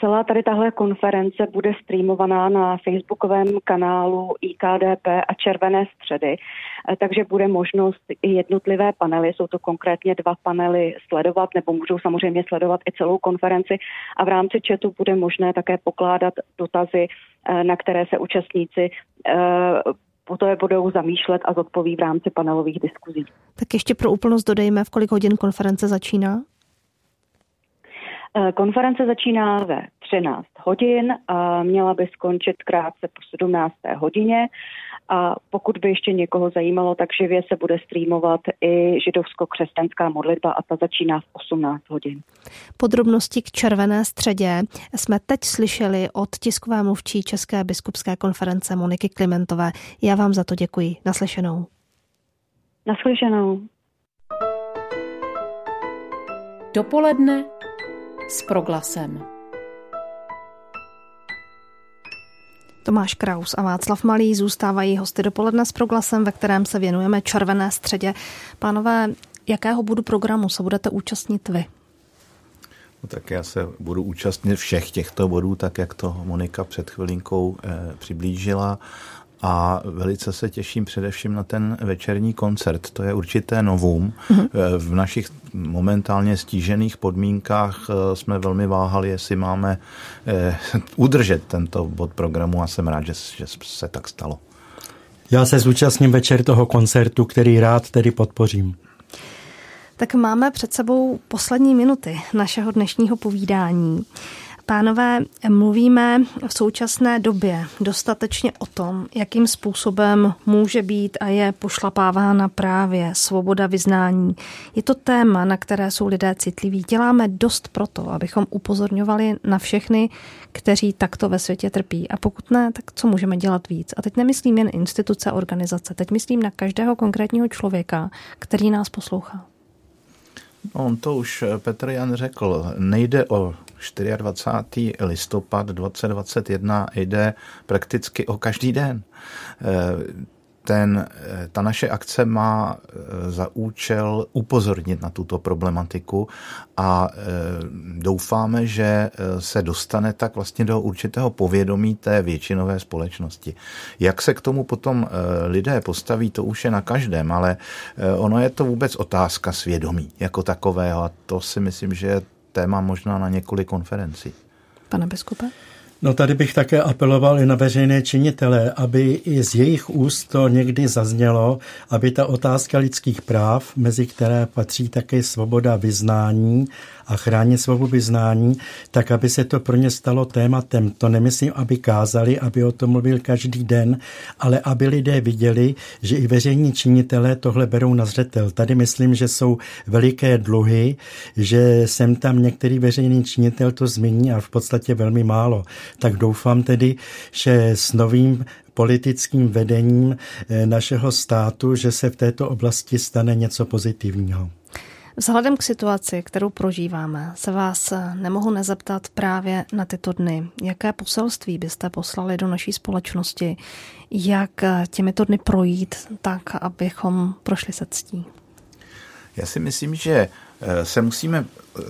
celá tady tahle konference bude streamovaná na facebookovém kanálu IKDP a Červené středy, eh, takže bude možnost i jednotlivé panely, jsou to konkrétně dva panely sledovat, nebo můžou samozřejmě sledovat i celou konferenci a v rámci chatu bude možné také pokládat dotazy, eh, na které se účastníci poté budou zamýšlet a zodpoví v rámci panelových diskuzí. Tak ještě pro úplnost dodejme, v kolik hodin konference začíná? Eh, konference začíná ve 13 hodin a měla by skončit krátce po 17. hodině. A pokud by ještě někoho zajímalo, tak živě se bude streamovat i židovsko-křesťanská modlitba a ta začíná v 18 hodin. Podrobnosti k červené středě jsme teď slyšeli od tiskové mluvčí České biskupské konference Moniky Klimentové. Já vám za to děkuji. Naslyšenou. Naslyšenou. Dopoledne s proglasem. Tomáš Kraus a Václav Malý zůstávají hosty dopoledne s proglasem, ve kterém se věnujeme červené středě. Pánové, jakého budu programu se budete účastnit vy? No, tak já se budu účastnit všech těchto bodů, tak jak to Monika před chvilinkou eh, přiblížila a velice se těším především na ten večerní koncert. To je určité novum. Mm-hmm. V našich momentálně stížených podmínkách eh, jsme velmi váhali, jestli máme eh, udržet tento bod programu a jsem rád, že, že se tak stalo. Já se zúčastním večer toho koncertu, který rád tedy podpořím. Tak máme před sebou poslední minuty našeho dnešního povídání. Pánové, mluvíme v současné době dostatečně o tom, jakým způsobem může být a je pošlapávána právě svoboda vyznání. Je to téma, na které jsou lidé citliví. Děláme dost proto, abychom upozorňovali na všechny, kteří takto ve světě trpí. A pokud ne, tak co můžeme dělat víc? A teď nemyslím jen instituce, organizace, teď myslím na každého konkrétního člověka, který nás poslouchá. No, on to už Petr Jan řekl. Nejde o 24. listopad 2021 jde prakticky o každý den. Eh, ten, eh, ta naše akce má eh, za účel upozornit na tuto problematiku a doufáme, že se dostane tak vlastně do určitého povědomí té většinové společnosti. Jak se k tomu potom lidé postaví, to už je na každém, ale ono je to vůbec otázka svědomí jako takového a to si myslím, že je téma možná na několik konferencí. Pane biskupe? No tady bych také apeloval i na veřejné činitele, aby i z jejich úst to někdy zaznělo, aby ta otázka lidských práv, mezi které patří také svoboda vyznání a chránit svobodu vyznání, tak aby se to pro ně stalo tématem. To nemyslím, aby kázali, aby o tom mluvil každý den, ale aby lidé viděli, že i veřejní činitelé tohle berou na zřetel. Tady myslím, že jsou veliké dluhy, že sem tam některý veřejný činitel to zmíní a v podstatě velmi málo. Tak doufám tedy, že s novým politickým vedením eh, našeho státu, že se v této oblasti stane něco pozitivního. Vzhledem k situaci, kterou prožíváme, se vás nemohu nezeptat právě na tyto dny. Jaké poselství byste poslali do naší společnosti? Jak těmito dny projít tak, abychom prošli se ctí? Já si myslím, že eh, se musíme, eh,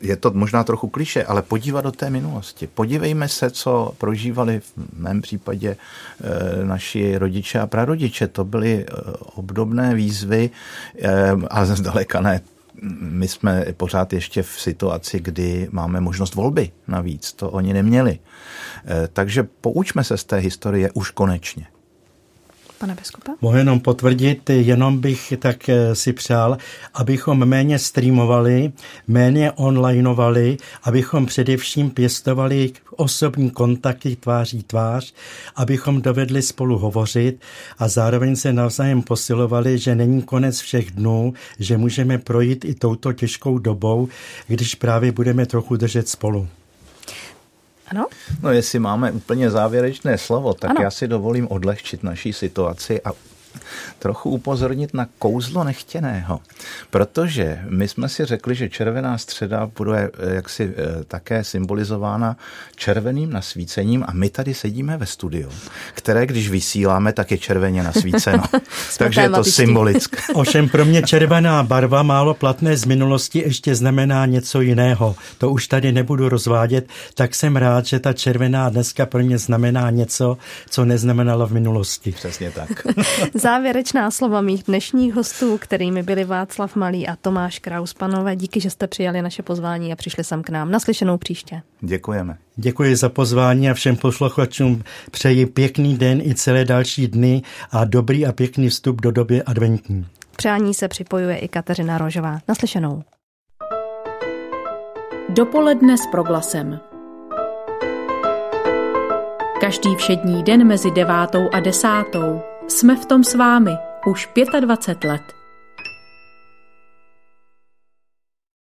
je to možná trochu kliše, ale podívat do té minulosti. Podívejme se, co prožívali v mém případě eh, naši rodiče a prarodiče. To byly obdobné výzvy, ale *laughs* zdaleka ne my jsme pořád ještě v situaci, kdy máme možnost volby navíc. To oni neměli. Eh, takže poučme se z té historie už konečně. Pane biskupe? Mohu jenom potvrdit, jenom bych tak eh, si přál, abychom méně streamovali, méně onlineovali, abychom především pěstovali osobní kontakty tváří tvář, abychom dovedli spolu hovořit a zároveň se navzájem posilovali, že není konec všech dnů, že můžeme projít i touto těžkou dobou, když právě budeme trochu držet spolu. Ano? No jestli máme úplně závěrečné slovo, tak ano. já si dovolím odlehčit naší situaci a trochu upozornit na kouzlo nechtěného. Protože my jsme si řekli, že červená středa bude eh, jaksi eh, také symbolizována červeným nasvícením a my tady sedíme ve studiu, které když vysíláme, tak je červeně nasvíceno. *laughs* Takže je to symbolické. *laughs* Ovšem pro mě červená barva málo platné z minulosti ještě znamená něco jiného. To už tady nebudu rozvádět, tak jsem rád, že ta červená dneska pro mě znamená něco, co neznamenalo v minulosti. Přesně tak. *laughs* Závěrečná slova mých dnešních hostů, kterými byli Václav Malý a Tomáš Kraus. Panové, díky, že jste přijali naše pozvání a přišli sem k nám. Naslyšenou příště. Děkujeme. Děkuji za pozvání a všem posluchačům přeji pěkný den i celé další dny a dobrý a pěkný vstup do doby adventní. Přání se připojuje i Kateřina Rožová. Naslyšenou. Dopoledne s proglasem. Každý všední den mezi devátou a desátou jsme v tom s vámi už 25 let.